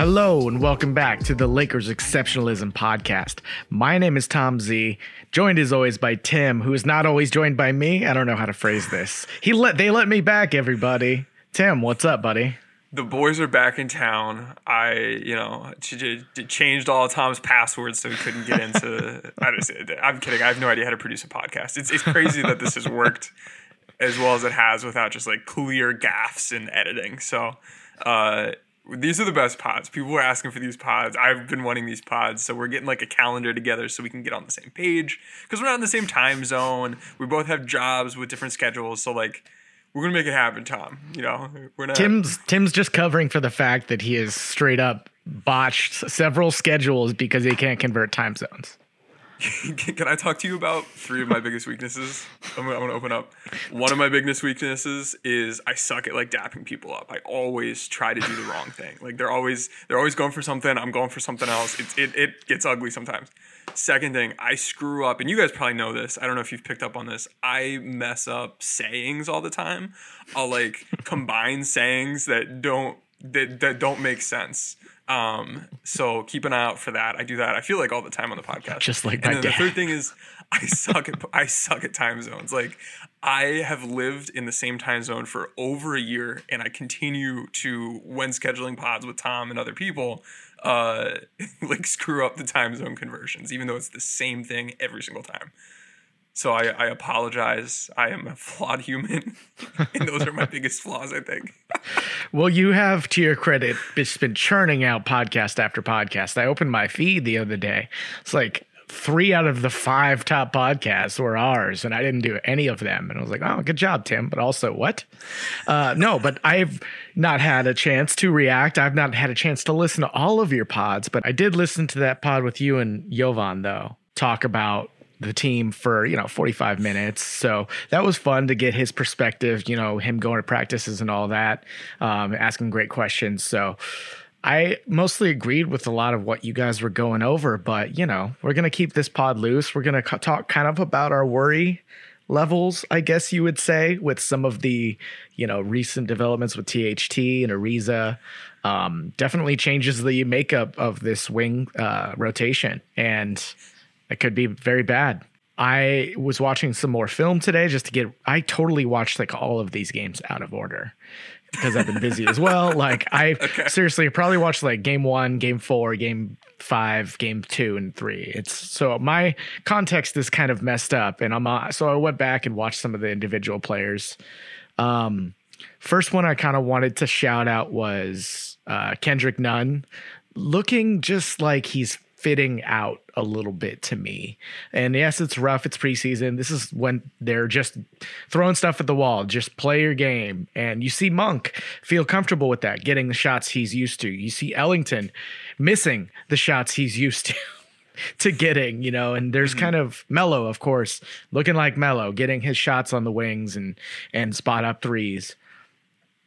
Hello and welcome back to the Lakers Exceptionalism Podcast. My name is Tom Z, joined as always by Tim, who is not always joined by me. I don't know how to phrase this. He let they let me back, everybody. Tim, what's up, buddy? the boys are back in town. I, you know, ch- ch- changed all Tom's passwords so he couldn't get into. I just, I'm kidding. I have no idea how to produce a podcast. It's it's crazy that this has worked as well as it has without just like clear gaffs in editing. So, uh, these are the best pods. People were asking for these pods. I've been wanting these pods, so we're getting like a calendar together so we can get on the same page because we're not in the same time zone. We both have jobs with different schedules, so like. We're gonna make it happen, Tom. You know, we're not. Tim's Tim's just covering for the fact that he has straight up botched several schedules because he can't convert time zones. Can I talk to you about three of my biggest weaknesses? I'm gonna, I'm gonna open up. One of my biggest weaknesses is I suck at like dapping people up. I always try to do the wrong thing. Like they're always they're always going for something. I'm going for something else. It it gets ugly sometimes. Second thing, I screw up, and you guys probably know this. I don't know if you've picked up on this. I mess up sayings all the time. I'll like combine sayings that don't that, that don't make sense. Um, so keep an eye out for that. I do that. I feel like all the time on the podcast. Just like and my then the third thing is I suck at I suck at time zones. Like I have lived in the same time zone for over a year, and I continue to when scheduling pods with Tom and other people, uh, like screw up the time zone conversions, even though it's the same thing every single time. So I, I apologize. I am a flawed human, and those are my biggest flaws. I think. Well, you have, to your credit, just been churning out podcast after podcast. I opened my feed the other day. It's like three out of the five top podcasts were ours, and I didn't do any of them. And I was like, oh, good job, Tim. But also, what? Uh, no, but I've not had a chance to react. I've not had a chance to listen to all of your pods, but I did listen to that pod with you and Jovan, though, talk about the team for you know 45 minutes. So that was fun to get his perspective you know him going to practices and all that um, asking great questions. So i mostly agreed with a lot of what you guys were going over but you know we're gonna keep this pod loose. We're gonna talk kind of about our worry levels i guess you would say with some of the you know recent developments with tht and ariza. Um, definitely changes the makeup of this wing uh, rotation. And it could be very bad. I was watching some more film today just to get. I totally watched like all of these games out of order because I've been busy as well. Like I seriously probably watched like game one, game four, game five, game two, and three. It's so my context is kind of messed up, and I'm uh, so I went back and watched some of the individual players. Um, first one I kind of wanted to shout out was uh, Kendrick Nunn, looking just like he's fitting out a little bit to me. And yes, it's rough. It's preseason. This is when they're just throwing stuff at the wall. Just play your game. And you see Monk feel comfortable with that, getting the shots he's used to. You see Ellington missing the shots he's used to. To getting, you know, and there's mm-hmm. kind of Melo, of course, looking like Melo, getting his shots on the wings and and spot up threes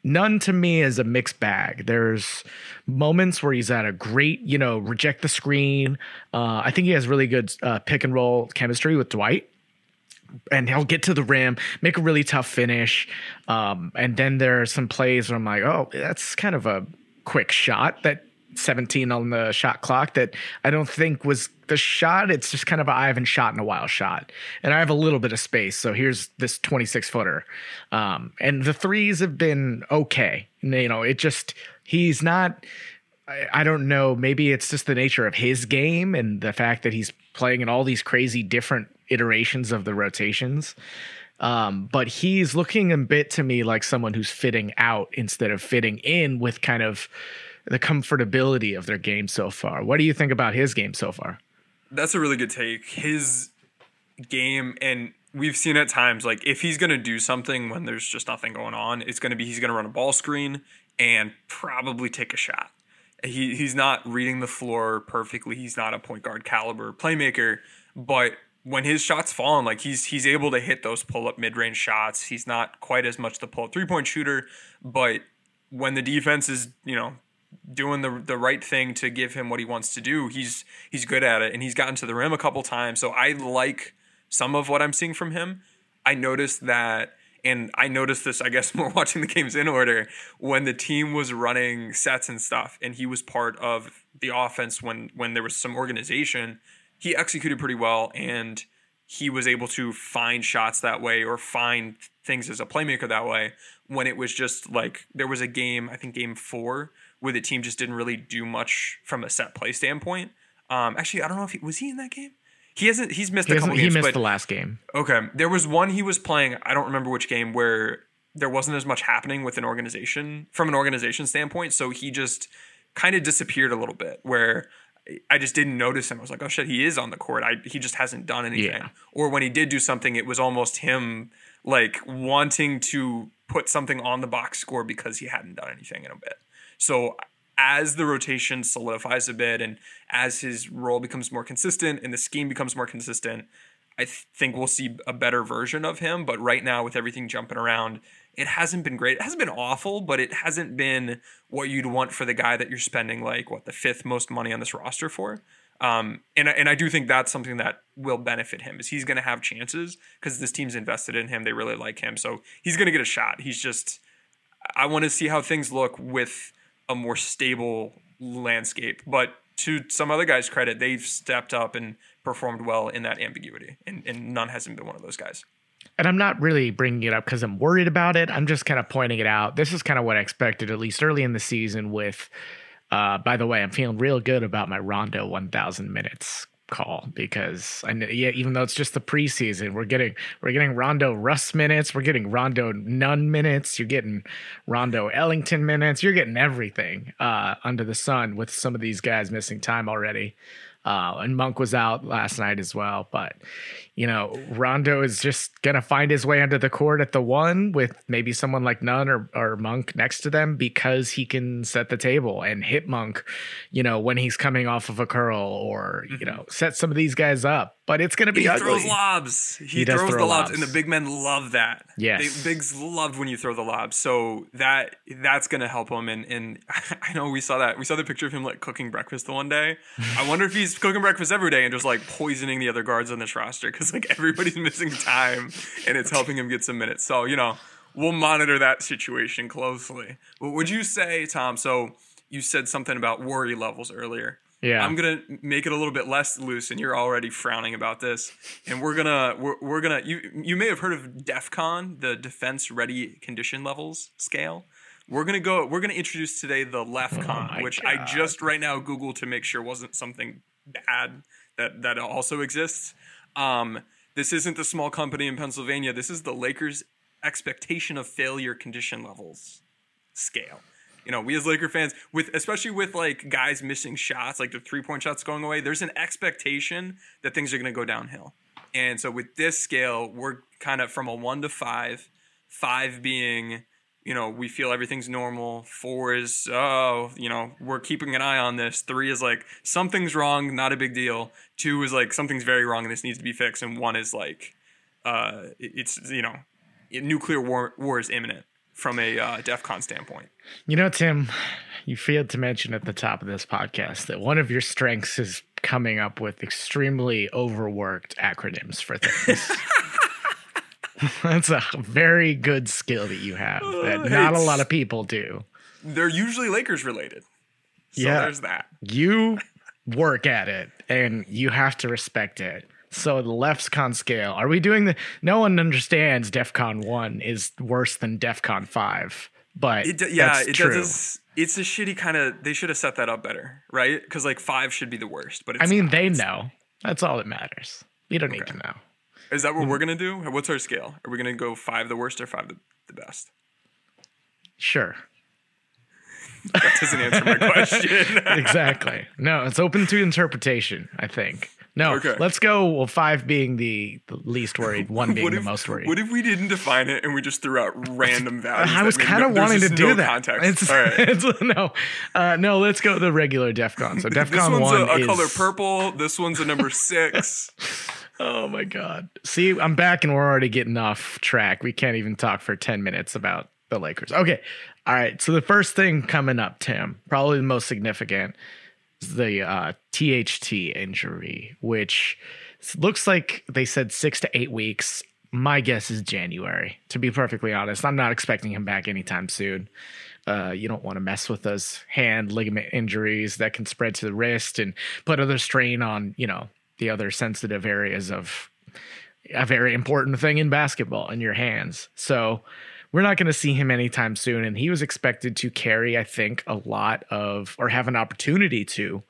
Nunn to me is a mixed bag. There's moments where he's at a great, you know, reject the screen. Uh, I think he has really good uh, pick and roll chemistry with Dwight. And he'll get to the rim, make a really tough finish. Um, and then there are some plays where I'm like, oh, that's kind of a quick shot that 17 on the shot clock that I don't think was the shot. It's just kind of I haven't shot in a while shot. And I have a little bit of space. So here's this 26 footer. Um, and the threes have been okay. You know, it just, he's not, I, I don't know. Maybe it's just the nature of his game and the fact that he's playing in all these crazy different iterations of the rotations. Um, but he's looking a bit to me like someone who's fitting out instead of fitting in with kind of the comfortability of their game so far. What do you think about his game so far? That's a really good take. His game, and we've seen at times, like if he's gonna do something when there's just nothing going on, it's gonna be he's gonna run a ball screen and probably take a shot. he he's not reading the floor perfectly. He's not a point guard caliber playmaker, but when his shots falling, like he's he's able to hit those pull up mid range shots. He's not quite as much the pull up three point shooter, but when the defense is you know doing the the right thing to give him what he wants to do, he's he's good at it, and he's gotten to the rim a couple times. So I like some of what I'm seeing from him. I noticed that, and I noticed this, I guess, more watching the games in order when the team was running sets and stuff, and he was part of the offense when when there was some organization. He executed pretty well, and he was able to find shots that way or find things as a playmaker that way. When it was just like there was a game, I think game four, where the team just didn't really do much from a set play standpoint. Um, actually, I don't know if he was he in that game. He hasn't. He's missed He, a couple he games, missed but the last game. Okay. There was one he was playing, I don't remember which game, where there wasn't as much happening with an organization from an organization standpoint. So he just kind of disappeared a little bit where I just didn't notice him. I was like, oh shit, he is on the court. I he just hasn't done anything. Yeah. Or when he did do something, it was almost him like wanting to put something on the box score because he hadn't done anything in a bit. So as the rotation solidifies a bit and as his role becomes more consistent and the scheme becomes more consistent, I th- think we'll see a better version of him. But right now, with everything jumping around, it hasn't been great. It hasn't been awful, but it hasn't been what you'd want for the guy that you're spending like what the fifth most money on this roster for. Um, and and I do think that's something that will benefit him is he's going to have chances because this team's invested in him. They really like him, so he's going to get a shot. He's just I want to see how things look with a more stable landscape. But to some other guys' credit, they've stepped up and performed well in that ambiguity, and, and Nunn hasn't been one of those guys. And I'm not really bringing it up because I'm worried about it. I'm just kind of pointing it out. This is kind of what I expected, at least early in the season. With, uh, by the way, I'm feeling real good about my Rondo 1,000 minutes call because I know, yeah, even though it's just the preseason, we're getting we're getting Rondo Russ minutes, we're getting Rondo Nunn minutes, you're getting Rondo Ellington minutes, you're getting everything uh, under the sun with some of these guys missing time already. Uh, and Monk was out last night as well. But, you know, Rondo is just going to find his way under the court at the one with maybe someone like Nunn or, or Monk next to them because he can set the table and hit Monk, you know, when he's coming off of a curl or, you know, set some of these guys up. But it's going to be He ugly. throws lobs. He, He throws throw the lobs, lobs. and the big men love that. Yes. they, bigs loved when you throw the lobs. So that that's gonna help him. And and I know we saw that we saw the picture of him like cooking breakfast the one day. I wonder if he's cooking breakfast every day and just like poisoning the other guards on this roster because like everybody's missing time and it's helping him get some minutes. So you know we'll monitor that situation closely. But would you say, Tom? So you said something about worry levels earlier. Yeah. I'm gonna make it a little bit less loose, and you're already frowning about this. And we're gonna we're, we're gonna you you may have heard of DEFCON, the Defense Ready Condition Levels scale. We're gonna go. We're gonna introduce today the LEFCON, Oh which I just right now Googled to make sure wasn't something bad that that also exists. Um, this isn't the small company in Pennsylvania. This is the Lakers' expectation of failure condition levels scale. You know, we as Laker fans, with especially with like guys missing shots, like the three point shots going away, there's an expectation that things are going to go downhill. And so with this scale, we're kind of from a one to five, five being, you know, we feel everything's normal. Four is, oh, you know, we're keeping an eye on this. Three is like something's wrong, not a big deal. Two is like something's very wrong and this needs to be fixed. And one is like, uh, it's you know, nuclear war war is imminent from a uh, DefCon standpoint. You know, Tim, you failed to mention at the top of this podcast that one of your strengths is coming up with extremely overworked acronyms for things. That's a very good skill that you have that not a lot of people do. They're usually Lakers related. So Yeah. there's that. You work at it and you have to respect it. So the LEFCON scale, are we doing the no one understands DEFCON 1 is worse than DEFCON 5. But It, yeah, it true. does. It's a shitty kind of. They should have set that up better, right? Because like five should be the worst, but I mean, not. they know. That's all that matters. You don't need to know. Is that what mm. we're gonna do? What's our scale? Are we gonna go five the worst or five the, the best? Sure. That doesn't answer my question. Exactly. no, it's open to interpretation, I think. No, Okay. let's go. Well, five being the, the least worried, one being What the most worried. what if we didn't define it and we just threw out random values? I was kind of there's wanting to do no that. Context. It's, All right. it's- no, uh, no. Let's go the regular DefCon. So this DefCon one's one a, a is color purple. This one's a number six. Oh my god! See, I'm back and we're already getting off track. We can't even talk for ten minutes about the Lakers. Okay, all right. So the first thing coming up, Tim, probably the most significant, the uh, THT injury, which looks like they said six to eight weeks. My guess is January. To be perfectly honest, I'm not expecting him back anytime soon. Uh, you don't want to mess with those hand ligament injuries that can spread to the wrist and put other strain on, you know, the other sensitive areas of a very important thing in basketball in your hands. So we're not going to see him anytime soon. And he was expected to carry, I think, a lot of, or have an opportunity to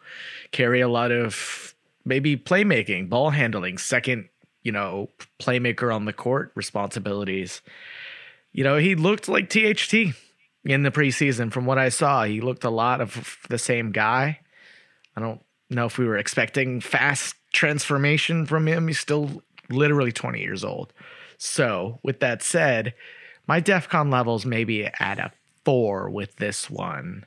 carry a lot of maybe playmaking, ball handling, second, you know, playmaker on the court responsibilities. You know, he looked like THT in the preseason from what I saw. He looked a lot of the same guy. I don't know if we were expecting fast transformation from him. He's still literally 20 years old. So, with that said, my DEF CON levels maybe at a four with this one.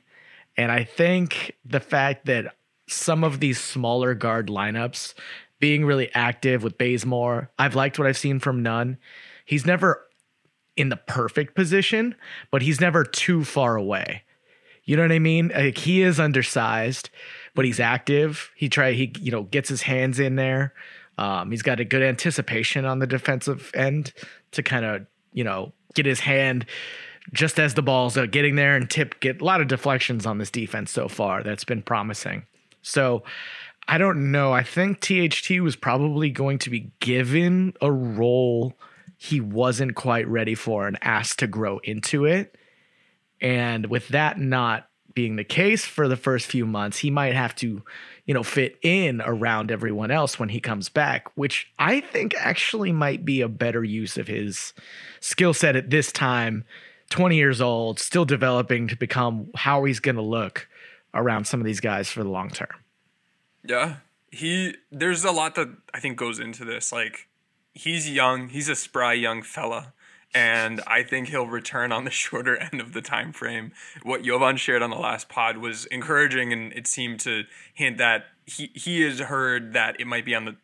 And I think the fact that some of these smaller guard lineups being really active with Bazemore, I've liked what I've seen from Nunn. He's never in the perfect position, but he's never too far away. You know what I mean? Like he is undersized, but he's active. He try he you know gets his hands in there. Um, he's got a good anticipation on the defensive end to kind of you know get his hand just as the ball's getting there and tip get a lot of deflections on this defense so far. That's been promising. So I don't know. I think THT was probably going to be given a role he wasn't quite ready for and asked to grow into it. And with that not being the case for the first few months, he might have to, you know, fit in around everyone else when he comes back, which I think actually might be a better use of his skill set at this time. 20 years old, still developing to become how he's going to look around some of these guys for the long term. Yeah. He there's a lot that I think goes into this. Like he's young, he's a spry young fella. And I think he'll return on the shorter end of the time frame. What Jovan shared on the last pod was encouraging and it seemed to hint that he he has heard that it might be on the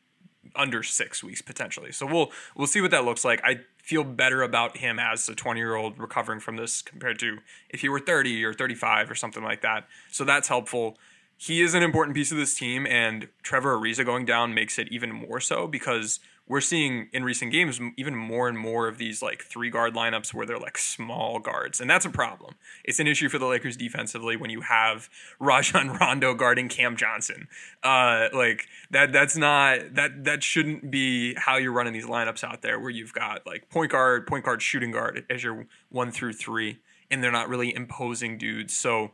under six weeks potentially. So we'll we'll see what that looks like. I feel better about him as a 20 year old recovering from this compared to if he were 30 or 35 or something like that. So that's helpful. He is an important piece of this team, and Trevor Ariza going down makes it even more so because we're seeing in recent games even more and more of these like three guard lineups where they're like small guards, and that's a problem. It's an issue for the Lakers defensively when you have Rajon Rondo guarding Cam Johnson. Uh, like that, that's not that that shouldn't be how you're running these lineups out there, where you've got like point guard, point guard, shooting guard as your one through three, and they're not really imposing dudes. So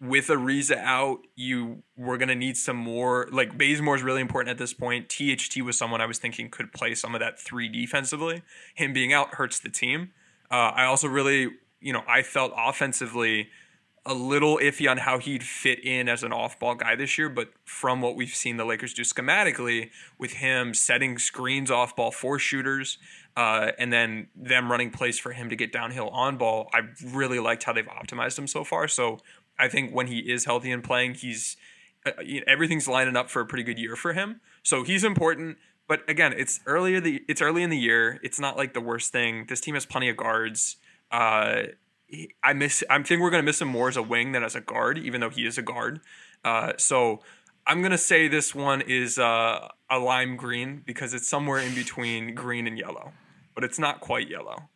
with Ariza out, you were gonna need some more. Like Bazemore is really important at this point. THT was someone I was thinking could play some of that three defensively. Him being out hurts the team. Uh, I also really, you know, I felt offensively a little iffy on how he'd fit in as an off-ball guy this year. But from what we've seen the Lakers do schematically, with him setting screens off ball for shooters, uh, and then them running plays for him to get downhill on ball, I really liked how they've optimized him so far. So I think when he is healthy and playing, he's uh, everything's lining up for a pretty good year for him. So he's important. But again, it's earlier the it's early in the year. It's not like the worst thing. This team has plenty of guards. Uh, I miss. I think we're gonna miss him more as a wing than as a guard, even though he is a guard. Uh, so I'm gonna say this one is uh, a lime green because it's somewhere in between green and yellow, but it's not quite yellow.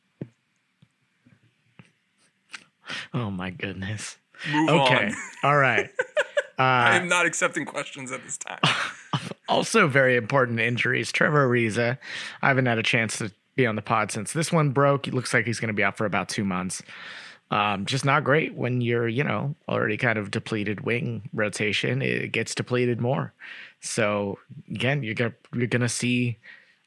Oh my goodness. Move Okay. on. All right. I Uh, am not accepting questions at this time. also, very important injuries. Trevor Ariza. I haven't had a chance to be on the pod since this one broke. It looks like he's going to be out for about two months. Um, just not great when you're, you know, already kind of depleted wing rotation. It gets depleted more. So again, you're gonna you're gonna see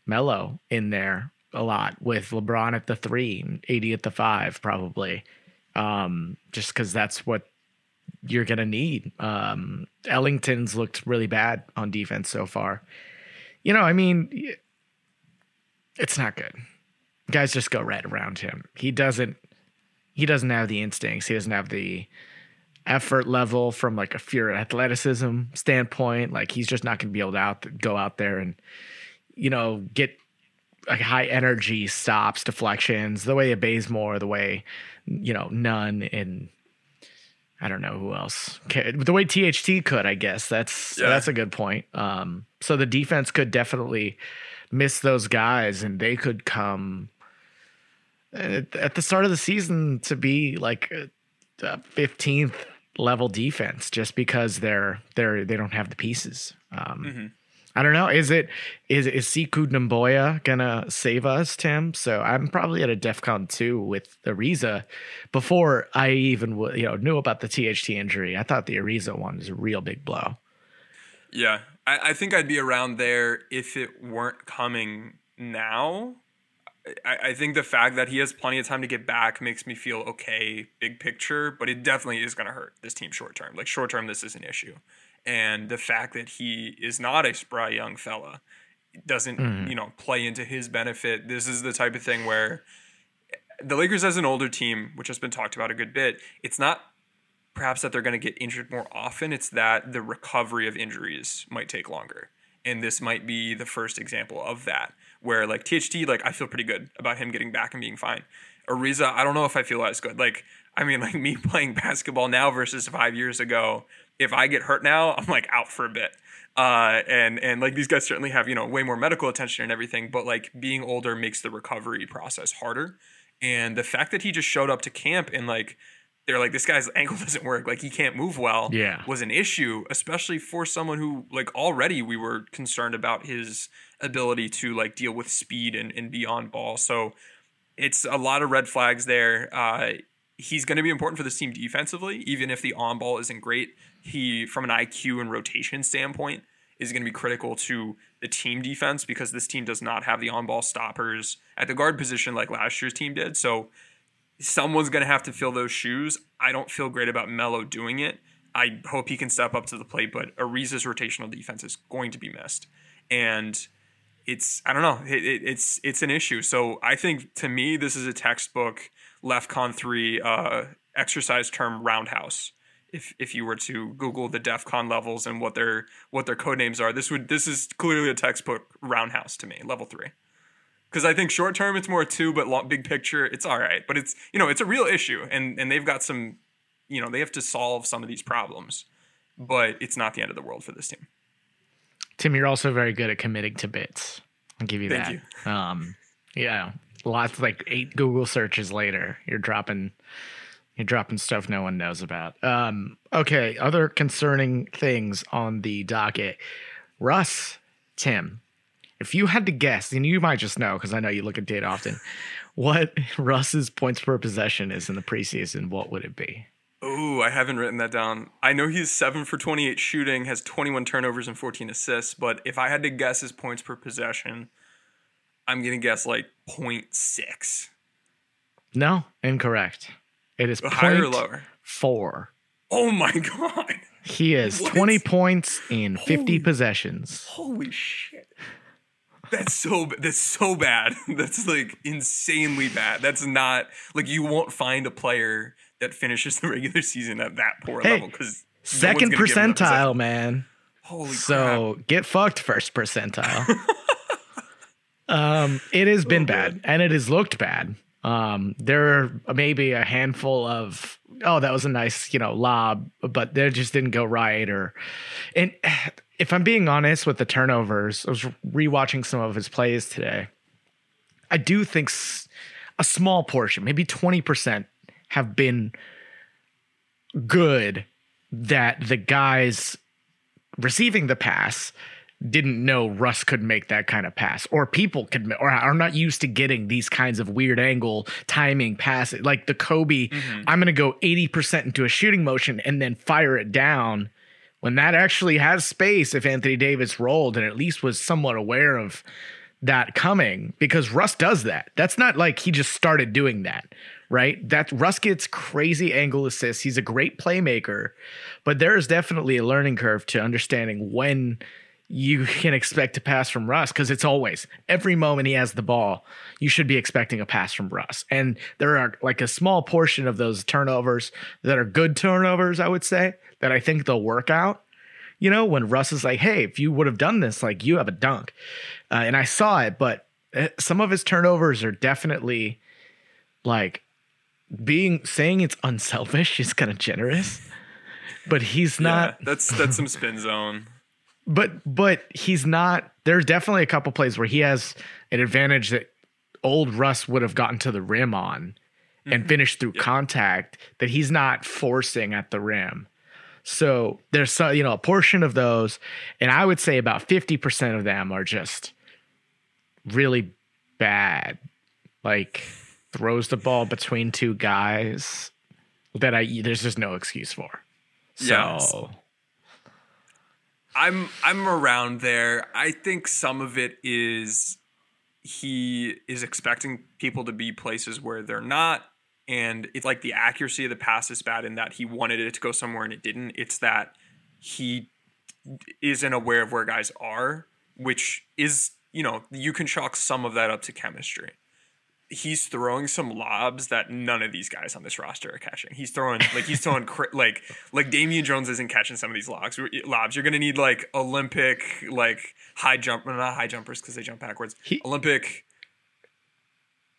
Melo in there a lot with LeBron at the three, and AD at the five, probably. Um, just because that's what you're gonna need. Um, Ellington's looked really bad on defense so far. you know, I mean, it's not good. Guys just go right around him. He doesn't. He doesn't have the instincts. He doesn't have the effort level from like a pure athleticism standpoint. Like he's just not going to be able to out, go out there and you know get like high energy stops, deflections, the way of Bazemore, the way you know Nunn and I don't know who else. The way THT could, I guess. That's Yeah. that's a good point. Um, so the defense could definitely miss those guys, and they could come at, at the start of the season to be like a fifteenth level defense, just because they're they're they don't have the pieces. Um, I don't know. Is it is is Sekou Doumbouya gonna save us, Tim? So I'm probably at a DefCon two with Ariza. Before I even you know knew about the THT injury, I thought the Ariza one was a real big blow. Yeah, I, I think I'd be around there if it weren't coming now. I, I think the fact that he has plenty of time to get back makes me feel okay, big picture, but it definitely is to hurt this team short term. Like, short term, this is an issue. And the fact that he is not a spry young fella doesn't, mm. you know, play into his benefit. This is the type of thing where the Lakers, as an older team, which has been talked about a good bit, it's not perhaps that they're going to get injured more often. It's that the recovery of injuries might take longer. And this might be the first example of that, where like THT, like I feel pretty good about him getting back and being fine. Ariza, I don't know if I feel as good. Like, I mean, like me playing basketball now versus five years ago, if I get hurt now, I'm like out for a bit. Uh, and and like these guys certainly have you know way more medical attention and everything, but like being older makes the recovery process harder. And the fact that he just showed up to camp and like they're like this guy's ankle doesn't work, like he can't move well, Yeah. was an issue, especially for someone who like already we were concerned about his ability to like deal with speed and, and be on ball. So it's a lot of red flags there. Uh, he's going to be important for this team defensively, even if the on ball isn't great. He, from an IQ and rotation standpoint, is going to be critical to the team defense because this team does not have the on ball stoppers at the guard position like last year's team did. So someone's going to have to fill those shoes. I don't feel great about Melo doing it. I hope he can step up to the plate, but Ariza's rotational defense is going to be missed. And it's I don't know it, it, it's it's an issue. So I think to me this is a textbook LEFCON three uh, exercise term roundhouse. If if you were to Google the DEF CON levels and what their what their code names are, this would this is clearly a textbook roundhouse to me, level three. Because I think short term it's more a two, but long, big picture it's all right. But it's you know it's a real issue, and and they've got some you know they have to solve some of these problems, but it's not the end of the world for this team. Tim, you're also very good at committing to bits. I'll give you Thank that. Um, yeah, lots like eight Google searches later, you're dropping you're dropping stuff no one knows about. Um, okay, other concerning things on the docket. Russ, Tim, if you had to guess, and you might just know because I know you look at data often, what Russ's points per possession is in the preseason, what would it be? Oh, I haven't written that down. I know he's seven for 28 shooting, has 21 turnovers and 14 assists, but if I had to guess his points per possession, I'm going to guess like 0.6. No, incorrect. It is Higher or lower? four. Oh my God. He is What? 20 points in 50 Holy- possessions. Holy shit. That's so that's so bad. That's like insanely bad. That's not like you won't find a player that finishes the regular season at that poor Hey, level because Second percentile, man. Holy crap. So get fucked first percentile. um, it has Oh, been bad and it has looked bad. Um, there are maybe a handful of oh that was a nice you know lob, but they just didn't go right. Or and if I'm being honest with the turnovers, I was rewatching some of his plays today. I do think a small portion, maybe twenty percent, have been good that the guys receiving the pass didn't know Russ could make that kind of pass, or people could, or are not used to getting these kinds of weird angle timing passes. Like the Kobe, mm-hmm. I'm going to go 80% into a shooting motion and then fire it down when that actually has space. If Anthony Davis rolled and at least was somewhat aware of that coming, because Russ does that. That's not like he just started doing that, right? That Russ gets crazy angle assists. He's a great playmaker, but there is definitely a learning curve to understanding when you can expect to pass from Russ because it's always every moment he has the ball, you should be expecting a pass from Russ. And there are like a small portion of those turnovers that are good turnovers, I would say, that I think they'll work out. You know, when Russ is like, hey, if you would have done this, like you have a dunk. Uh, and I saw it, but uh, some of his turnovers are definitely like being saying it's unselfish is kind of generous. But he's not yeah, that's that's some spin zone. But but he's not there's definitely a couple plays where he has an advantage that old Russ would have gotten to the rim on and mm-hmm. finished through contact that he's not forcing at the rim. So there's so you know a portion of those, and I would say about 50% of them are just really bad. Like throws the ball between two guys that I there's just no excuse for. So Yes. I'm I'm around there. I think some of it is he is expecting people to be places where they're not and it's like the accuracy of the pass is bad in that he wanted it to go somewhere and it didn't. It's that he isn't aware of where guys are, which is, you know, you can chalk some of that up to chemistry. He's throwing some lobs that none of these guys on this roster are catching. He's throwing like he's throwing like like Damian Jones isn't catching some of these lobs. Lobs. You're gonna need like Olympic like high jump, not high jumpers because they jump backwards. He- Olympic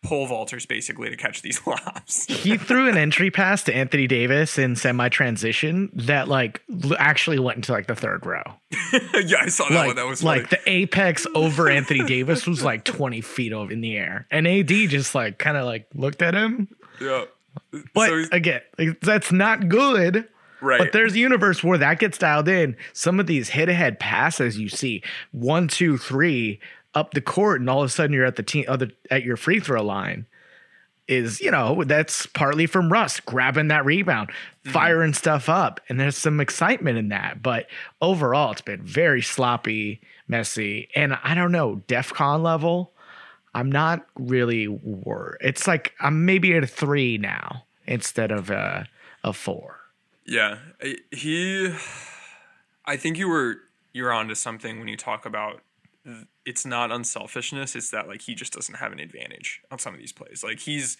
pole vaulters basically to catch these lobs. he threw an entry pass to Anthony Davis in semi transition that like actually went into like the third row. yeah, I saw that like, one. That was funny. like the apex over Anthony Davis was like 20 feet over in the air. And AD just like kind of like looked at him. yeah. But So again, like, that's not good. Right. But there's a universe where that gets dialed in. Some of these hit ahead passes you see one, two, three up the court, and all of a sudden you're at the team other at your free throw line. Is you know that's partly from Russ grabbing that rebound, mm-hmm. firing stuff up, and there's some excitement in that. But overall, it's been very sloppy, messy, and I don't know DefCon level. I'm not really worried. It's like I'm maybe at a three now instead of a a four. Yeah, he. I think you were you're onto something when you talk about it's not unselfishness. It's that like he just doesn't have an advantage on some of these plays. Like he's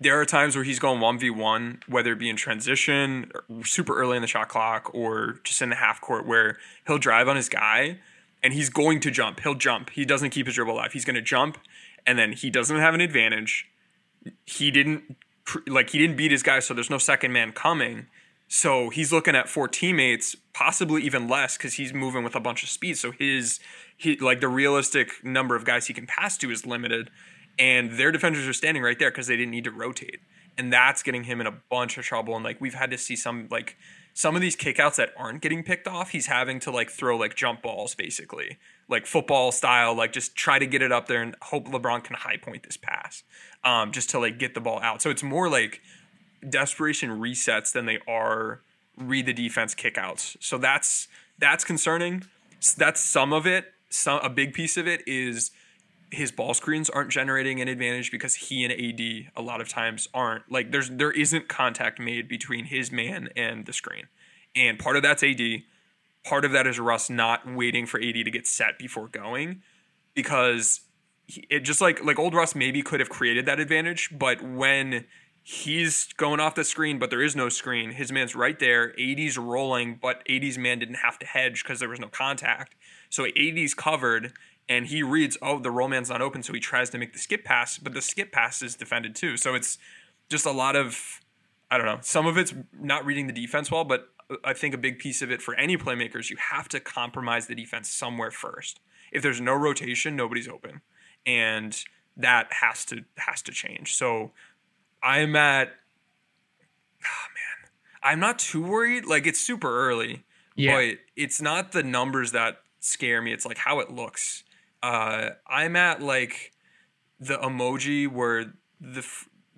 there are times where he's going one v one, whether it be in transition, super early in the shot clock, or just in the half court, where he'll drive on his guy and he's going to jump. He'll jump. He doesn't keep his dribble alive. He's going to jump, and then he doesn't have an advantage. He didn't like he didn't beat his guy, so there's no second man coming. So he's looking at four teammates, possibly even less, because he's moving with a bunch of speed. So his he like the realistic number of guys he can pass to is limited, and their defenders are standing right there because they didn't need to rotate, and that's getting him in a bunch of trouble. And like we've had to see some like some of these kickouts that aren't getting picked off, he's having to like throw like jump balls basically, like football style, like just try to get it up there and hope LeBron can high point this pass, um, just to like get the ball out. So it's more like desperation resets than they are read the defense kickouts. So that's that's concerning. That's some of it. Some a big piece of it is his ball screens aren't generating an advantage because he and AD a lot of times aren't like there's there isn't contact made between his man and the screen. And part of that's AD. Part of that is Russ not waiting for AD to get set before going because it just like like old Russ maybe could have created that advantage, but when he's going off the screen, but there is no screen, his man's right there. AD's rolling, but AD's man didn't have to hedge because there was no contact. So AD's covered, and he reads, oh, the roll man's not open, so he tries to make the skip pass, but the skip pass is defended too. So it's just a lot of I don't know. Some of it's not reading the defense well, but uh, I think a big piece of it for any playmakers, you have to compromise the defense somewhere first. If there's no rotation, nobody's open, and that has to has to change. So I'm at, ah man, I'm not too worried. Like it's super early, Yeah. but it's not the numbers that scare me. It's like how it looks. Uh, I'm at like the emoji where the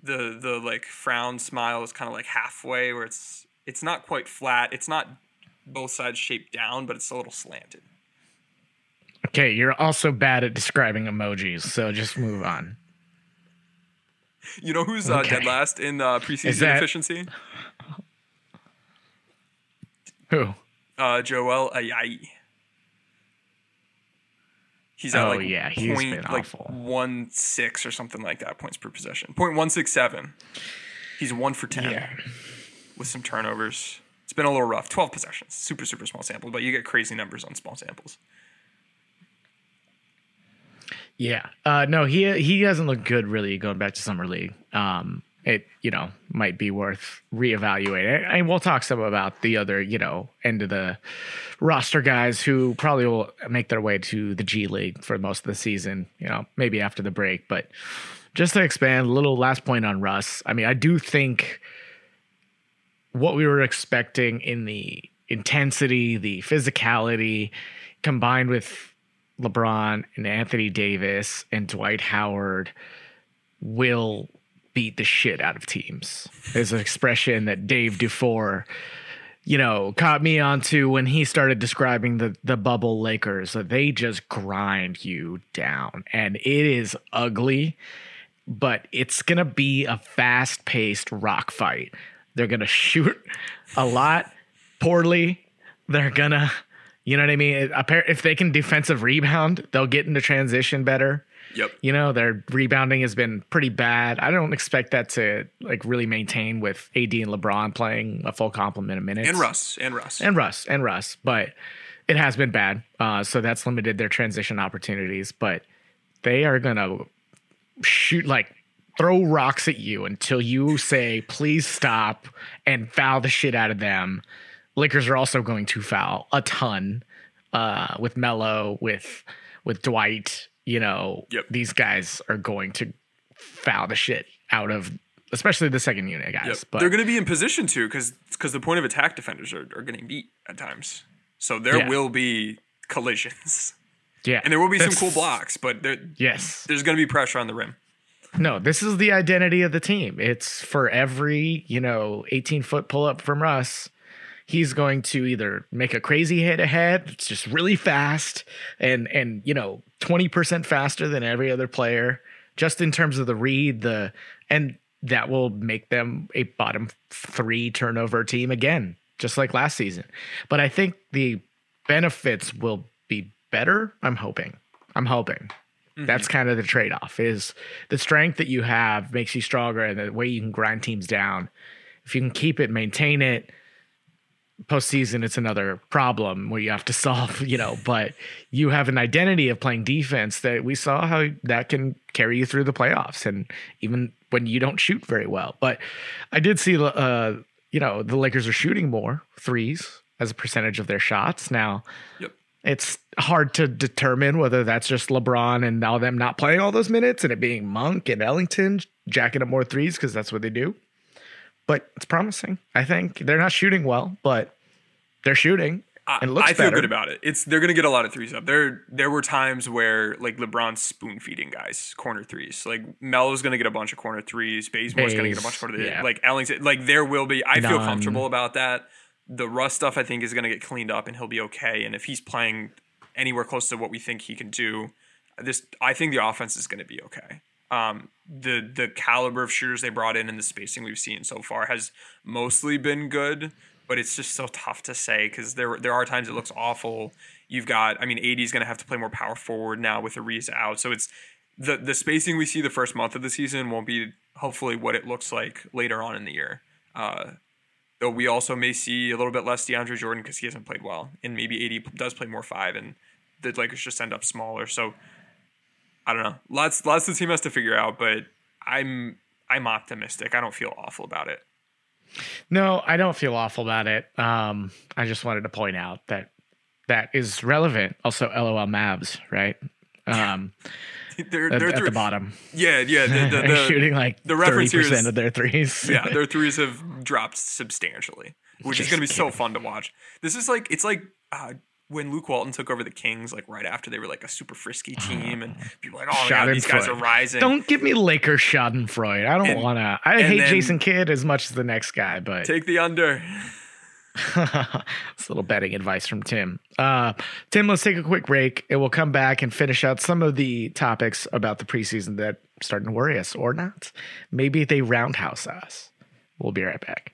the the like frown smile is kind of like halfway where it's it's not quite flat it's not both sides shaped down but it's a little slanted Okay, you're also bad at describing emojis, so just move on. you know who's uh, Okay. dead last in uh, preseason that- efficiency Who? uh, joel ayayi He's at Oh, like yeah, he's point, been like awful. one six or something like that points per possession. Point one six seven. He's one for ten Yeah. with some turnovers. It's been a little rough. Twelve possessions, super super small sample, but you get crazy numbers on small samples. Yeah. Uh, no, he he hasn't look good really going back to summer league. Um, it you know might be worth reevaluating. And we'll talk some about the other you know end of the roster guys who probably will make their way to the G League for most of the season. You know, maybe after the break, but just to expand a little last point on Russ. I mean, I do think what we were expecting in the intensity, the physicality, combined with LeBron and Anthony Davis and Dwight Howard will beat the shit out of teams. There's an expression that Dave Dufour, you know, caught me onto when he started describing the the bubble Lakers. They just grind you down, and it is ugly. But it's gonna be a fast paced rock fight. They're gonna shoot a lot poorly. They're gonna, you know what I mean. If they can defensive rebound, they'll get into transition better. Yep. You know, their rebounding has been pretty bad. I don't expect that to like really maintain with AD and LeBron playing a full complement of minutes. And Russ. And Russ. And Russ. And Russ. But it has been bad. Uh, so that's limited their transition opportunities. But they are gonna shoot like throw rocks at you until you say please stop and foul the shit out of them. Lakers are also going to foul a ton uh, with Melo, with with Dwight. You know, Yep. these guys are going to foul the shit out of, especially the second unit guys. Yep. But They're going to be in position to because because the point of attack defenders are, are getting beat at times. So there Yeah. will be collisions. yeah, And there will be some cool blocks, but there, Yes, there's going to be pressure on the rim. No, this is the identity of the team. It's for every, you know, 18 foot pull up from Russ. He's going to either make a crazy hit ahead, it's just really fast and and you know, 20% faster than every other player, just in terms of the read, the and that will make them a bottom three turnover team again, just like last season. But I think the benefits will be better. I'm hoping. I'm hoping. Mm-hmm. That's kind of the trade off is the strength that you have makes you stronger and the way you can grind teams down. If you can keep it, maintain it, postseason, it's another problem where you have to solve, you know, but you have an identity of playing defense that we saw how that can carry you through the playoffs and even when you don't shoot very well. But I did see, uh, you know, the Lakers are shooting more threes as a percentage of their shots. Now, Yep. it's hard to determine whether that's just LeBron and now them not playing all those minutes and it being Monk and Ellington jacking up more threes because that's what they do. But it's promising. I think they're not shooting well, but they're shooting. I, And it looks I feel better. good about it. It's they're gonna get a lot of threes up. There there were times where like LeBron's spoon feeding guys corner threes. Like Melo's gonna get a bunch of corner threes. Bazemore's gonna get a bunch of corner threes. yeah. Like Ellington. Like there will be. I feel comfortable about that. The Russ stuff I think is gonna get cleaned up and he'll be okay. And if he's playing anywhere close to what we think he can do, this I think the offense is gonna be okay. Um, the the caliber of shooters they brought in and the spacing we've seen so far has mostly been good, but it's just so tough to say because there there are times it looks awful. You've got, I mean, AD is going to have to play more power forward now with Ariza out, so it's the the spacing we see the first month of the season won't be hopefully what it looks like later on in the year. Uh, though we also may see a little bit less DeAndre Jordan because he hasn't played well, and maybe AD does play more five, and the Lakers just end up smaller. So I don't know. Lots lots the team has to figure out, but I'm I'm optimistic. I don't feel awful about it. No, I don't feel awful about it. Um, I just wanted to point out that that is relevant. Also, LOL Mavs, right? Um, they're at, they're at through- the bottom, Yeah, yeah. The, the, They're the, shooting like the reference here is- of their threes. yeah, their threes have dropped substantially, which is going to be so fun to watch. This is like it's like uh, when Luke Walton took over the Kings, like right after they were like a super frisky team, and people were like, oh god, these guys are rising. Don't give me Laker Schadenfreude. I don't And- to. I hate Jason Kidd as much as the next guy, but take the under. it's a little betting advice from Tim. Uh, Tim, let's take a quick break and we'll come back and finish out some of the topics about the preseason that starting to worry us or not. Maybe they roundhouse us. We'll be right back.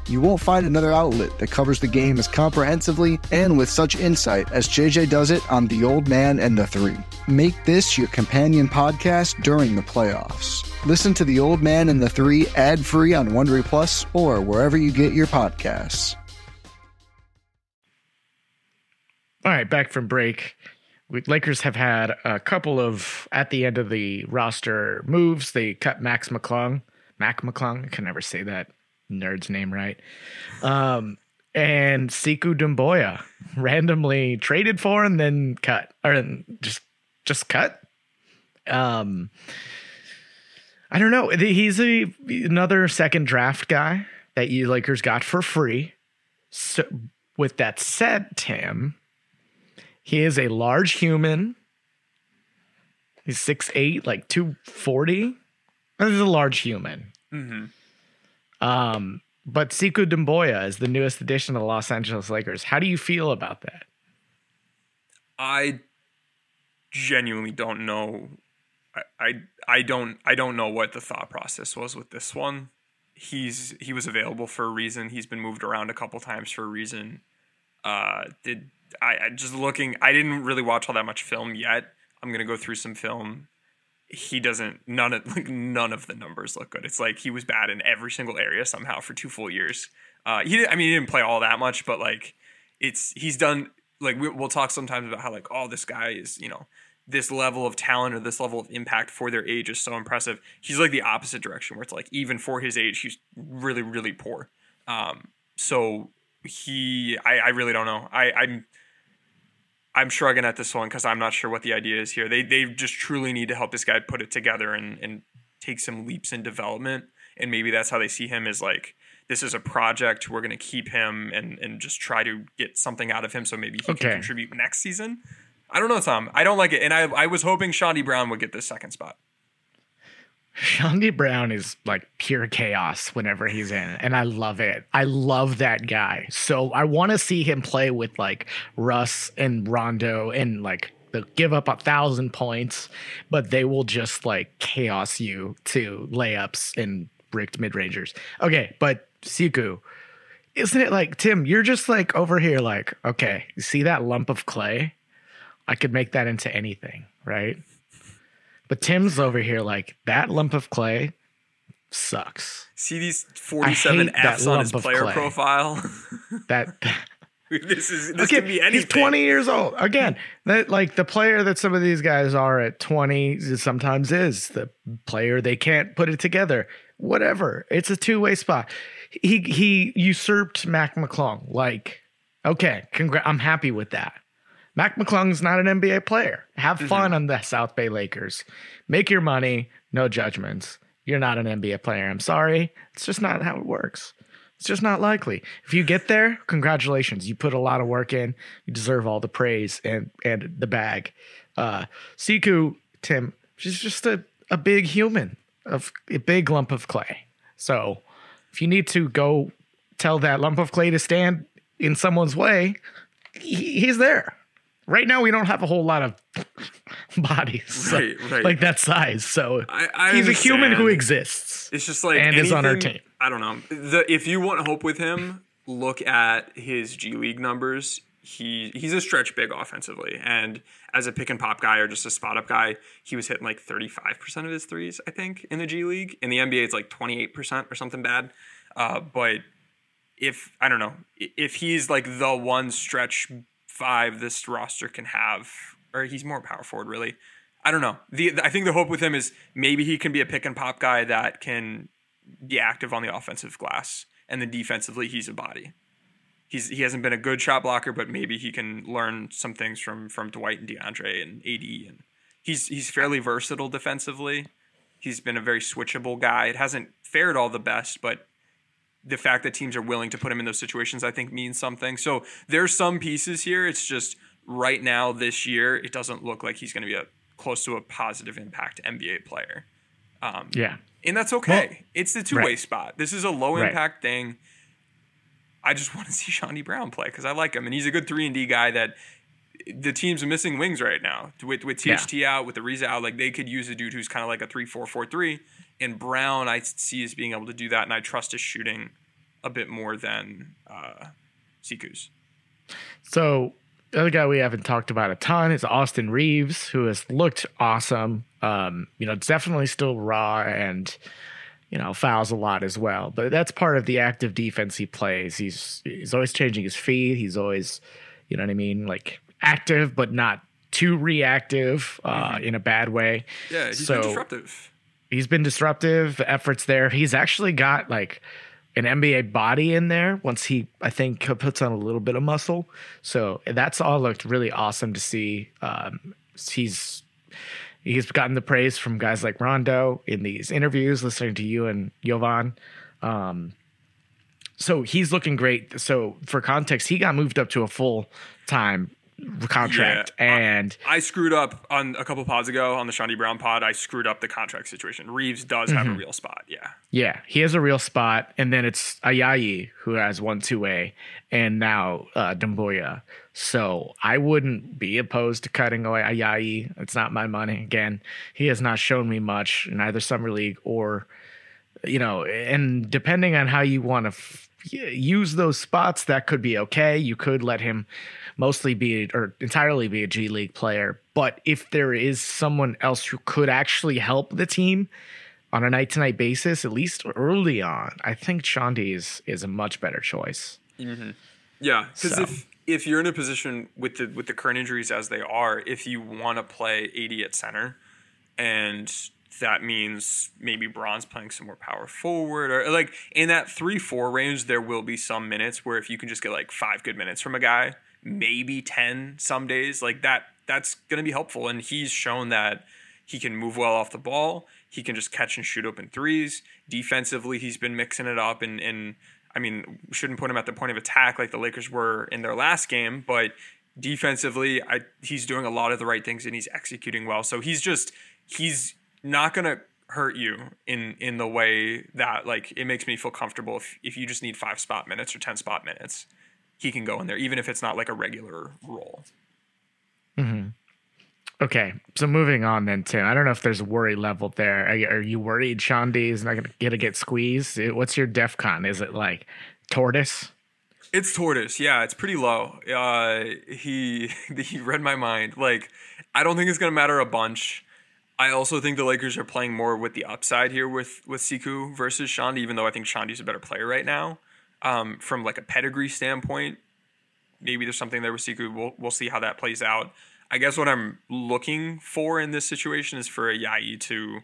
You won't find another outlet that covers the game as comprehensively and with such insight as JJ does it on The Old Man and the Three. Make this your companion podcast during the playoffs. Listen to The Old Man and the Three ad free on Wondery Plus or wherever you get your podcasts. All right, back from break. Lakers have had a couple of at the end of the roster moves. They cut Max McClung, Mac McClung. I can never say that nerd's name right. Um, and Sekou Doumbouya randomly traded for and then cut or just just cut. Um, I don't know. He's a another second draft guy that you Lakers got for free. So with that said, Tim, he is a large human. He's 6'8, like 240. This is a large human. Mm-hmm. Um, but Sekou Doumbouya is the newest addition to the Los Angeles Lakers. How do you feel about that? I genuinely don't know. I, I I don't I don't know what the thought process was with this one. He's he was available for a reason. He's been moved around a couple times for a reason. Uh, did I, I just looking? I didn't really watch all that much film yet. I'm gonna go through some film he doesn't none of like none of the numbers look good. It's like he was bad in every single area somehow for two full years. Uh, he I mean he didn't play all that much, but like it's he's done like we, we'll talk sometimes about how like oh this guy is you know this level of talent or this level of impact for their age is so impressive. He's like the opposite direction where it's like even for his age he's really really poor. Um, so he I, I really don't know. I I'm I'm shrugging at this one because I'm not sure what the idea is here. They they just truly need to help this guy put it together and and take some leaps in development. And maybe that's how they see him as like this is a project. We're gonna keep him and and just try to get something out of him so maybe he Okay. can contribute next season. I don't know, Tom. I don't like it, and I I was hoping Chaundee Brown would get this second spot. Chaundee Brown is like pure chaos whenever he's in, and I love it. I love that guy. So I want to see him play with like Russ and Rondo and like they'll give up a thousand points, but they will just like chaos you to layups and bricked mid rangers. Okay, but Sekou, isn't it like Tim? You're just like over here, like okay, you see that lump of clay? I could make that into anything, right? But Tim's over here like that lump of clay sucks. See these 47 hate Fs on his player clay. profile. That this is this okay, could be anything. he's 20 years old. Again, that like the player that some of these guys are at 20 sometimes is the player they can't put it together. Whatever. It's a two-way spot. He he usurped Mac McClung. Like, okay, congra- I'm happy with that. Mac McClung's not an NBA player. Have fun on the South Bay Lakers. Make your money, no judgments. You're not an NBA player. I'm sorry. It's just not how it works. It's just not likely. If you get there, congratulations. You put a lot of work in. You deserve all the praise and and the bag. Uh Sekou, Tim, she's just a, a big human of a big lump of clay. So if you need to go tell that lump of clay to stand in someone's way, he, he's there. Right now, we don't have a whole lot of bodies so- Right, right. like that size. So I- I he's a human who exists. It's just like And is on our anything- team. I don't know. The, if you want hope with him, look at his G League numbers. He he's a stretch big offensively, and as a pick and pop guy or just a spot up guy, he was hitting like thirty five percent of his threes. I think in the G League. In the NBA, it's like twenty eight percent or something bad. Uh, but if I don't know if he's like the one stretch five this roster can have, or he's more power forward really. I don't know. The I think the hope with him is maybe he can be a pick and pop guy that can be active on the offensive glass, and then defensively he's a body. He's he hasn't been a good shot blocker, but maybe he can learn some things from from Dwight and DeAndre and AD, and he's he's fairly versatile defensively. He's been a very switchable guy. It hasn't fared all the best, but the fact that teams are willing to put him in those situations, I think, means something. So there's some pieces here. It's just right now, this year, it doesn't look like he's going to be a, close to a positive impact NBA player. Um, yeah. And that's okay. Well, it's the two way right. spot. This is a low impact right. thing. I just want to see Chaundee Brown play because I like him. And he's a good 3 and D guy that the team's missing wings right now. With, with THT yeah. out, with Ariza out, like they could use a dude who's kind of like a 3 4 4 3 in Brown, I see as being able to do that, and I trust his shooting a bit more than uh, Sekou's. So the other guy we haven't talked about a ton is Austin Reaves, who has looked awesome. Um, you know, definitely still raw and you know fouls a lot as well. But that's part of the active defense he plays. He's he's always changing his feet. He's always, you know what I mean, like active but not too reactive uh, mm-hmm. in a bad way. Yeah, he's so, disruptive he's been disruptive. Efforts there. He's actually got like an NBA body in there once he, I think, puts on a little bit of muscle. So that's all looked really awesome to see. Um, he's he's gotten the praise from guys like Rondo in these interviews, listening to you and Jovan. Um, so he's looking great. So for context, he got moved up to a full time contract, Yeah. and I screwed up on a couple pods ago on the Chaundee Brown pod. I screwed up the contract situation. Reaves does have Mm-hmm. a real spot. Yeah. Yeah, he has a real spot, and then it's Ayayi who has one two A, and now uh, Doumbouya. So I wouldn't be opposed to cutting away Ayayi. It's not my money. Again, he has not shown me much in either summer league or, you know, and depending on how you want to f- use those spots, that could be okay. You could let him mostly be or entirely be a G League player, but if there is someone else who could actually help the team on a night to night basis, at least early on, I think Chaundee is is a much better choice. Mm-hmm. Yeah, because So. if if you're in a position with the with the current injuries as they are, if you want to play AD at center, and that means maybe Bron's playing some more power forward, or like in that three four range, there will be some minutes where if you can just get like five good minutes from a guy, maybe ten some days, like that, that's gonna be helpful. And he's shown that he can move well off the ball. He can just catch and shoot open threes. Defensively, he's been mixing it up and and I mean, shouldn't put him at the point of attack like the Lakers were in their last game, but defensively, I he's doing a lot of the right things and he's executing well. So he's just he's not gonna hurt you in in the way that like it makes me feel comfortable if if you just need five spot minutes or ten spot minutes, he can go in there even if it's not like a regular role. Okay, so moving on then, Tim. I don't know if there's a worry level there. Are you, are you worried Chaundee is not going to get to get squeezed? What's your DEF CON? Is it like tortoise? It's tortoise. Yeah, it's pretty low. Uh, he he read my mind. Like, I don't think it's gonna matter a bunch. I also think the Lakers are playing more with the upside here with with Sekou versus Chaundee, even though I think Chaundee's a better player right now. Um, from like a pedigree standpoint, maybe there's something there with Sekou. We'll we'll see how that plays out. I guess what I'm looking for in this situation is for Ayayi to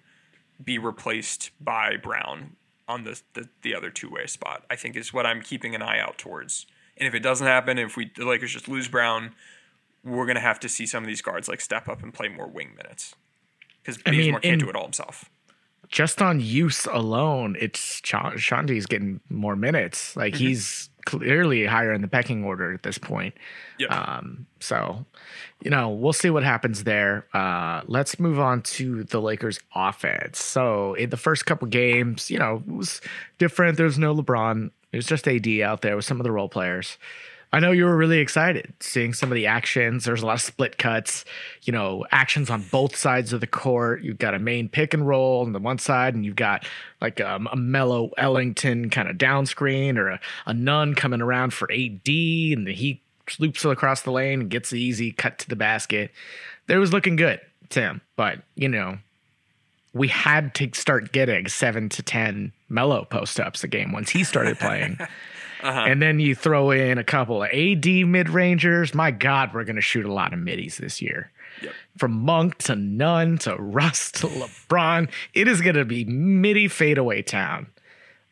be replaced by Brown on the the, the other two way spot. I think is what I'm keeping an eye out towards. And if it doesn't happen, if we the Lakers just lose Brown, we're gonna have to see some of these guards like step up and play more wing minutes because I mean, Bazemore can't in- do it all himself. Just on use alone, it's Cha- Chaundee's getting more minutes. Like Mm-hmm. he's clearly higher in the pecking order at this point. Yep. Um, so, you know, we'll see what happens there. Uh, let's move on to the Lakers offense. So, in the first couple games, you know, it was different. There's no LeBron. It was just AD out there with some of the role players. I know you were really excited seeing some of the actions. There's a lot of split cuts, you know, actions on both sides of the court. You've got a main pick and roll on the one side, and you've got like um, a, Melo Ellington kind of down screen or a, a Nunn coming around for AD, and he loops across the lane and gets the easy cut to the basket. That was looking good, Tim, but you know, we had to start getting seven to 10 Melo post ups a game once he started playing. And then you throw in a couple of AD mid rangers. My God, we're going to shoot a lot of middies this year. From Monk to Nunn to Russ to LeBron, it is going to be midi fadeaway town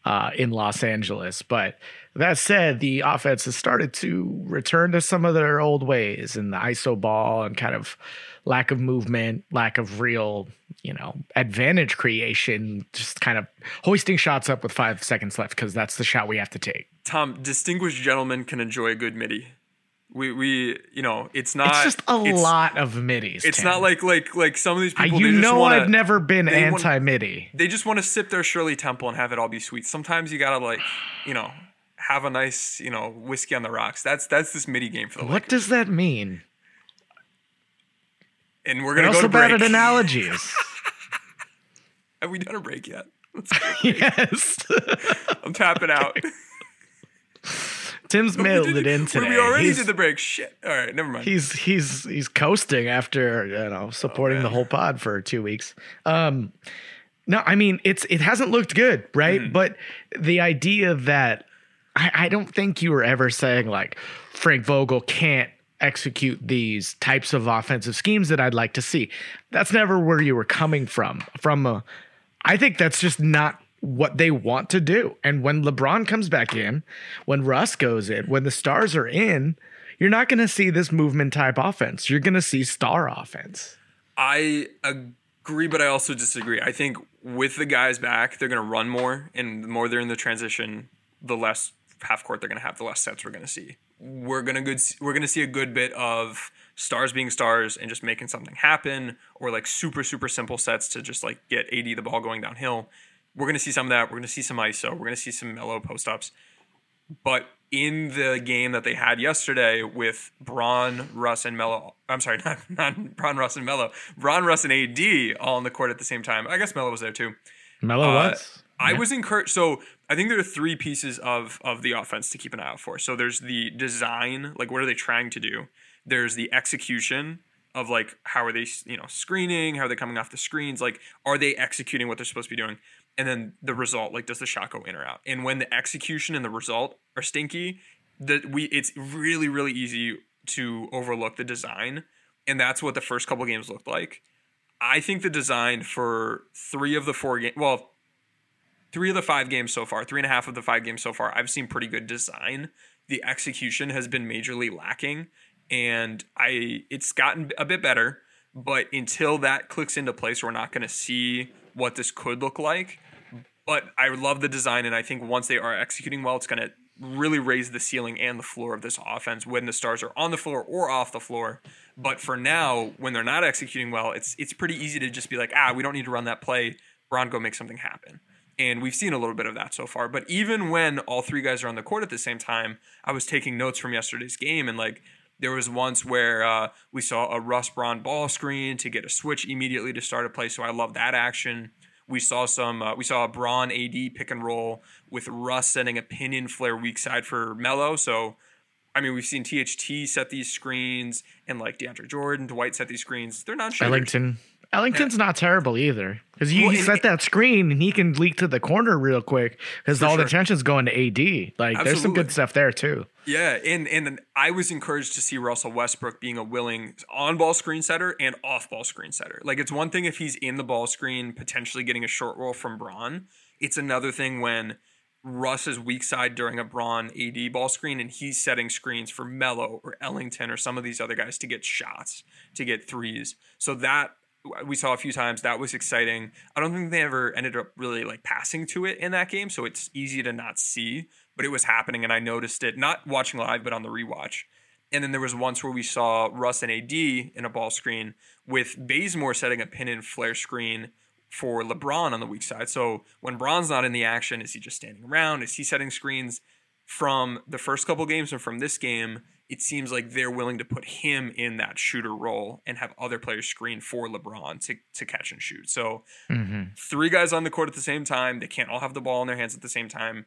uh, in Los Angeles. But that said, the offense has started to return to some of their old ways and the ISO ball and kind of lack of movement, lack of real, you know, advantage creation, just kind of hoisting shots up with five seconds left because that's the shot we have to take. Tom, distinguished gentlemen can enjoy a good midi. We we you know it's not It's just a it's- lot of middies. It's Tim. not like like like some of these people. you they just know wanna, I've never been anti midi. They just want to sip their Shirley Temple and have it all be sweet. Sometimes you gotta like you know have a nice you know whiskey on the rocks. That's that's this midi game for the What Lakers. does that mean? And we're We're gonna go also to bad at analogies. Have we done a break yet? Let's go to break. yes. I'm tapping out. Tim's mailed it in today. We already He's- did the break. Shit. All right, never mind. he's he's he's coasting after you know supporting the whole pod for two weeks. Um, no, I mean it's it hasn't looked good, right? Mm-hmm. But the idea that I, I don't think you were ever saying like Frank Vogel can't execute these types of offensive schemes that I'd like to see. That's never where you were coming from. From a, I think that's just not what they want to do. And when LeBron comes back in, when Russ goes in, when the stars are in, you're not going to see this movement type offense. You're going to see star offense. I agree, but I also disagree. I think with the guys back, they're going to run more, and the more they're in the transition, the less half court they're going to have, the less sets we're going to see. We're going to good. We're to see a good bit of stars being stars and just making something happen, or like super super simple sets to just like get AD the ball going downhill. We're going to see some of that. We're going to see some ISO. We're going to see some Melo post ups. But in the game that they had yesterday with Bron, Russ, and Melo. I'm sorry, not, not Bron, Russ, and Melo. Bron, Russ, and AD all on the court at the same time. I guess Melo was there too. Melo Uh, was. I was encouraged. So I think there are three pieces of of the offense to keep an eye out for. So there's the design, like what are they trying to do? There's the execution of like how are they, you know, screening? How are they coming off the screens? Like are they executing what they're supposed to be doing? And then the result, like does the shot go in or out? And when the execution and the result are stinky, that we it's really really easy to overlook the design, and that's what the first couple games looked like. I think the design for three of the four games, well, three of the five games so far, three and a half of the five games so far, I've seen pretty good design. The execution has been majorly lacking, and I it's gotten a bit better. But until that clicks into place, we're not going to see what this could look like. But I love the design, and I think once they are executing well, it's going to really raise the ceiling and the floor of this offense when the stars are on the floor or off the floor. But for now, when they're not executing well, it's it's pretty easy to just be like, ah, we don't need to run that play. Bron, go make something happen. And we've seen a little bit of that so far. But even when all three guys are on the court at the same time, I was taking notes from yesterday's game, and like there was once where uh, we saw a Russ Bron ball screen to get a switch immediately to start a play. So I love that action. We saw some. Uh, we saw a Bron AD pick and roll with Russ sending a pinion flare weak side for Melo. So, I mean, we've seen THT set these screens and like DeAndre Jordan, Dwight set these screens. They're not shooters. Ellington. Ellington's not terrible either because you Well, he set that screen and he can leak to the corner real quick because all the sure. attention's going to AD. Like there's some good stuff there too. Yeah, and and I was encouraged to see Russell Westbrook being a willing on-ball screen setter and off-ball screen setter. Like it's one thing if he's in the ball screen, potentially getting a short roll from Bron. It's another thing when Russ's weak side during a Bron AD ball screen, and he's setting screens for Melo or Ellington or some of these other guys to get shots, to get threes. So that we saw a few times. That was exciting. I don't think they ever ended up really like passing to it in that game, so it's easy to not see, but it was happening, and I noticed it not watching live, but on the rewatch. And then there was once where we saw Russ and AD in a ball screen with Bazemore setting a pin and flare screen for LeBron on the weak side. So when Bron's not in the action, is he just standing around? Is he setting screens? From the first couple games and from this game, it seems like they're willing to put him in that shooter role and have other players screen for LeBron to, to catch and shoot. So mm-hmm. three guys on the court at the same time. They can't all have the ball in their hands at the same time.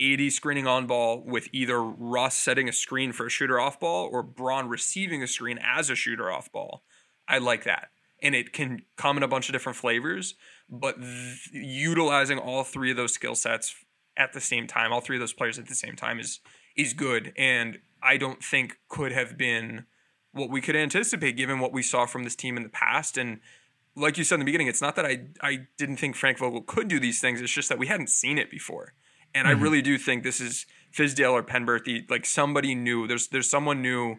AD screening on ball with either Russ setting a screen for a shooter off ball or Bron receiving a screen as a shooter off ball. I like that. And it can come in a bunch of different flavors, but th- utilizing all three of those skill sets at the same time, all three of those players at the same time is is good and I don't think could have been what we could anticipate given what we saw from this team in the past and like you said in the beginning, it's not that I I didn't think Frank Vogel could do these things. It's just that we hadn't seen it before. And I really do think this is Fizdale or Penberthy, like somebody new. There's there's someone new,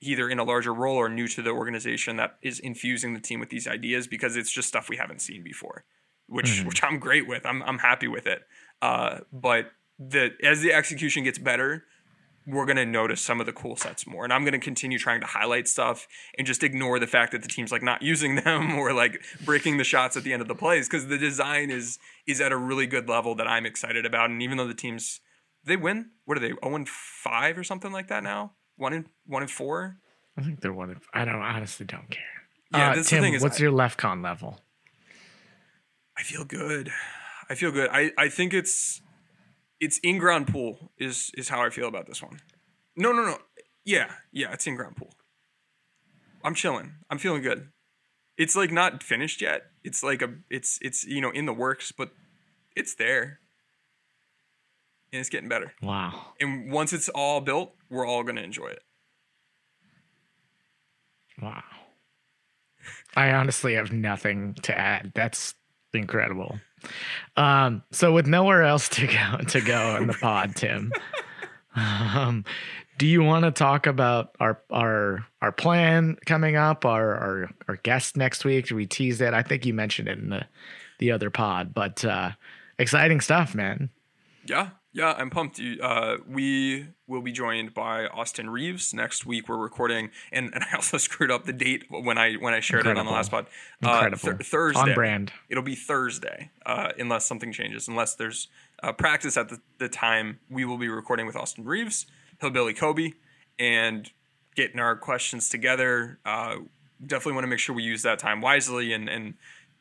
either in a larger role or new to the organization that is infusing the team with these ideas because it's just stuff we haven't seen before, which which I'm great with. I'm I'm happy with it. Uh, but the as the execution gets better, we're going to notice some of the cool sets more. And I'm going to continue trying to highlight stuff and just ignore the fact that the team's like not using them or like breaking the shots at the end of the plays because the design is is at a really good level that I'm excited about. And even though the teams they win, what are they? 0 and 5 or something like that now? 1 and 1 and 4? I think they're one of. I don't honestly don't care. Yeah, uh, the Tim, thing is what's I- your LEFCON level? I feel good. I feel good. I, I think it's it's in ground pool is is how I feel about this one. No, no, no. Yeah, yeah, it's in ground pool. I'm chilling. I'm feeling good. It's like not finished yet. It's like a it's it's you know in the works, but it's there. And it's getting better. Wow. And once it's all built, we're all gonna enjoy it. Wow. I honestly have nothing to add. That's incredible. Um, so with nowhere else to go to go in the pod, Tim, um, do you want to talk about our our our plan coming up, our our our guest next week? Do we tease that? I think you mentioned it in the the other pod, but uh exciting stuff, man. Yeah, yeah, I'm pumped. Uh, we will be joined by Austin Reaves next week. We're recording, and, and I also screwed up the date when I when I shared it on the last pod. Incredible. Uh, Thur- Thursday, On brand. It'll be Thursday, uh, unless something changes. Unless there's uh, practice at the, the time, we will be recording with Austin Reaves, Hillbilly Kobe, and getting our questions together. Uh, definitely want to make sure we use that time wisely and and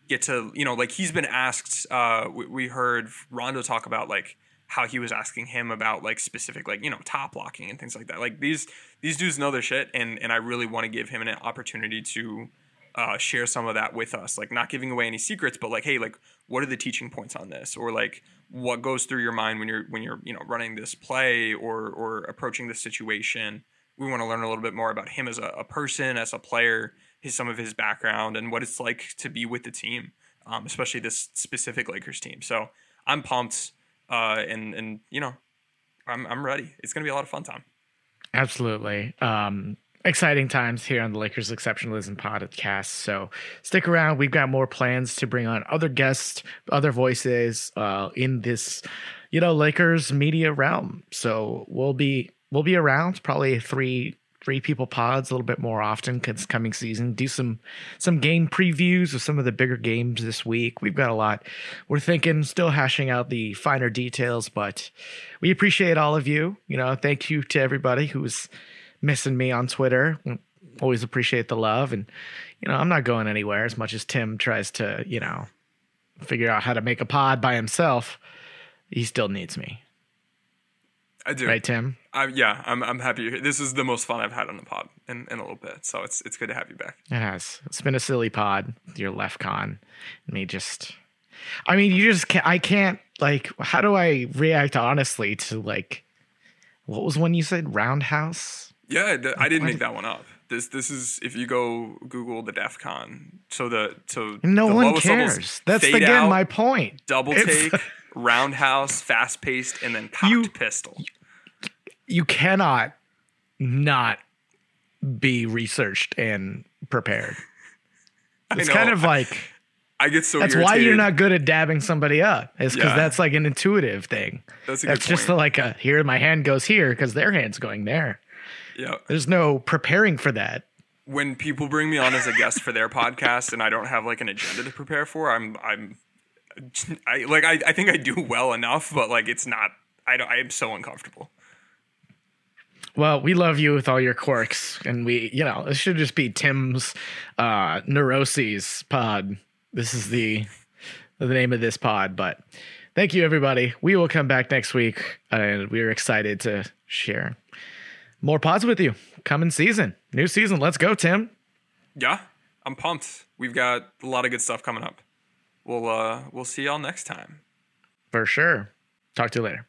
get to you know like he's been asked uh we, we heard rondo talk about like how he was asking him about like specific like you know top blocking and things like that. Like these these dudes know their shit and and i really want to give him an opportunity to uh, share some of that with us. Like not giving away any secrets but like hey like what are the teaching points on this? Or like what goes through your mind when you're when you're you know running this play or or approaching this situation? We want to learn a little bit more about him as a, a person as a player his some of his background and what it's like to be with the team um, especially this specific lakers team. So i'm pumped uh, and and you know I'm, I'm ready it's gonna be a lot of fun time Absolutely. Um, exciting times here on the Lakers Exceptionalism Podcast. So stick around. We've got more plans to bring on other guests, other voices uh, in this, you know, Lakers media realm. So we'll be we'll be around. Probably three three people pods a little bit more often because coming season. Do some some game previews of some of the bigger games this week. We've got a lot. We're thinking still hashing out the finer details but we appreciate all of you. You know thank you to everybody who's missing me on twitter. Always appreciate the love and you know i'm not going anywhere as much as tim tries to you know figure out how to make a pod by himself. He still needs me. I do. Right tim I, yeah I'm, I'm happy you're here. this is the most fun i've had on the pod in, in a little bit so it's it's good to have you back It has. It's been a silly pod. Your LEFCON. Me just. I mean, you just can't. I can't. Like, how do I react honestly to like, what was one you said? Roundhouse. Yeah, th- I didn't What? make that one up. This this is if you go Google the DEF CON. So the so No the one levels, cares. That's again out, my point. double It's- take, roundhouse, fast paced, and then cocked You- pistol. You cannot not be researched and prepared. It's kind of like I get so that's why you're not good at dabbing somebody up. Is because Yeah. that's like an intuitive thing. That's a good That's just point. like a here my hand goes here because their hand's going there. Yeah. There's no preparing for that. when people bring me on as a guest for their podcast and I don't have like an agenda to prepare for, I'm I'm I like I, I think I do well enough, but like it's not I don't, I am so uncomfortable. Well, we love you with all your quirks, and we, you know, this should just be Tim's uh, neuroses pod. This is the the name of this pod. But thank you, everybody. We will come back next week, and we're excited to share more pods with you. Coming season, new season. Let's go, Tim. Yeah, I'm pumped. We've got a lot of good stuff coming up. We'll uh we'll see y'all next time. For sure. Talk to you later.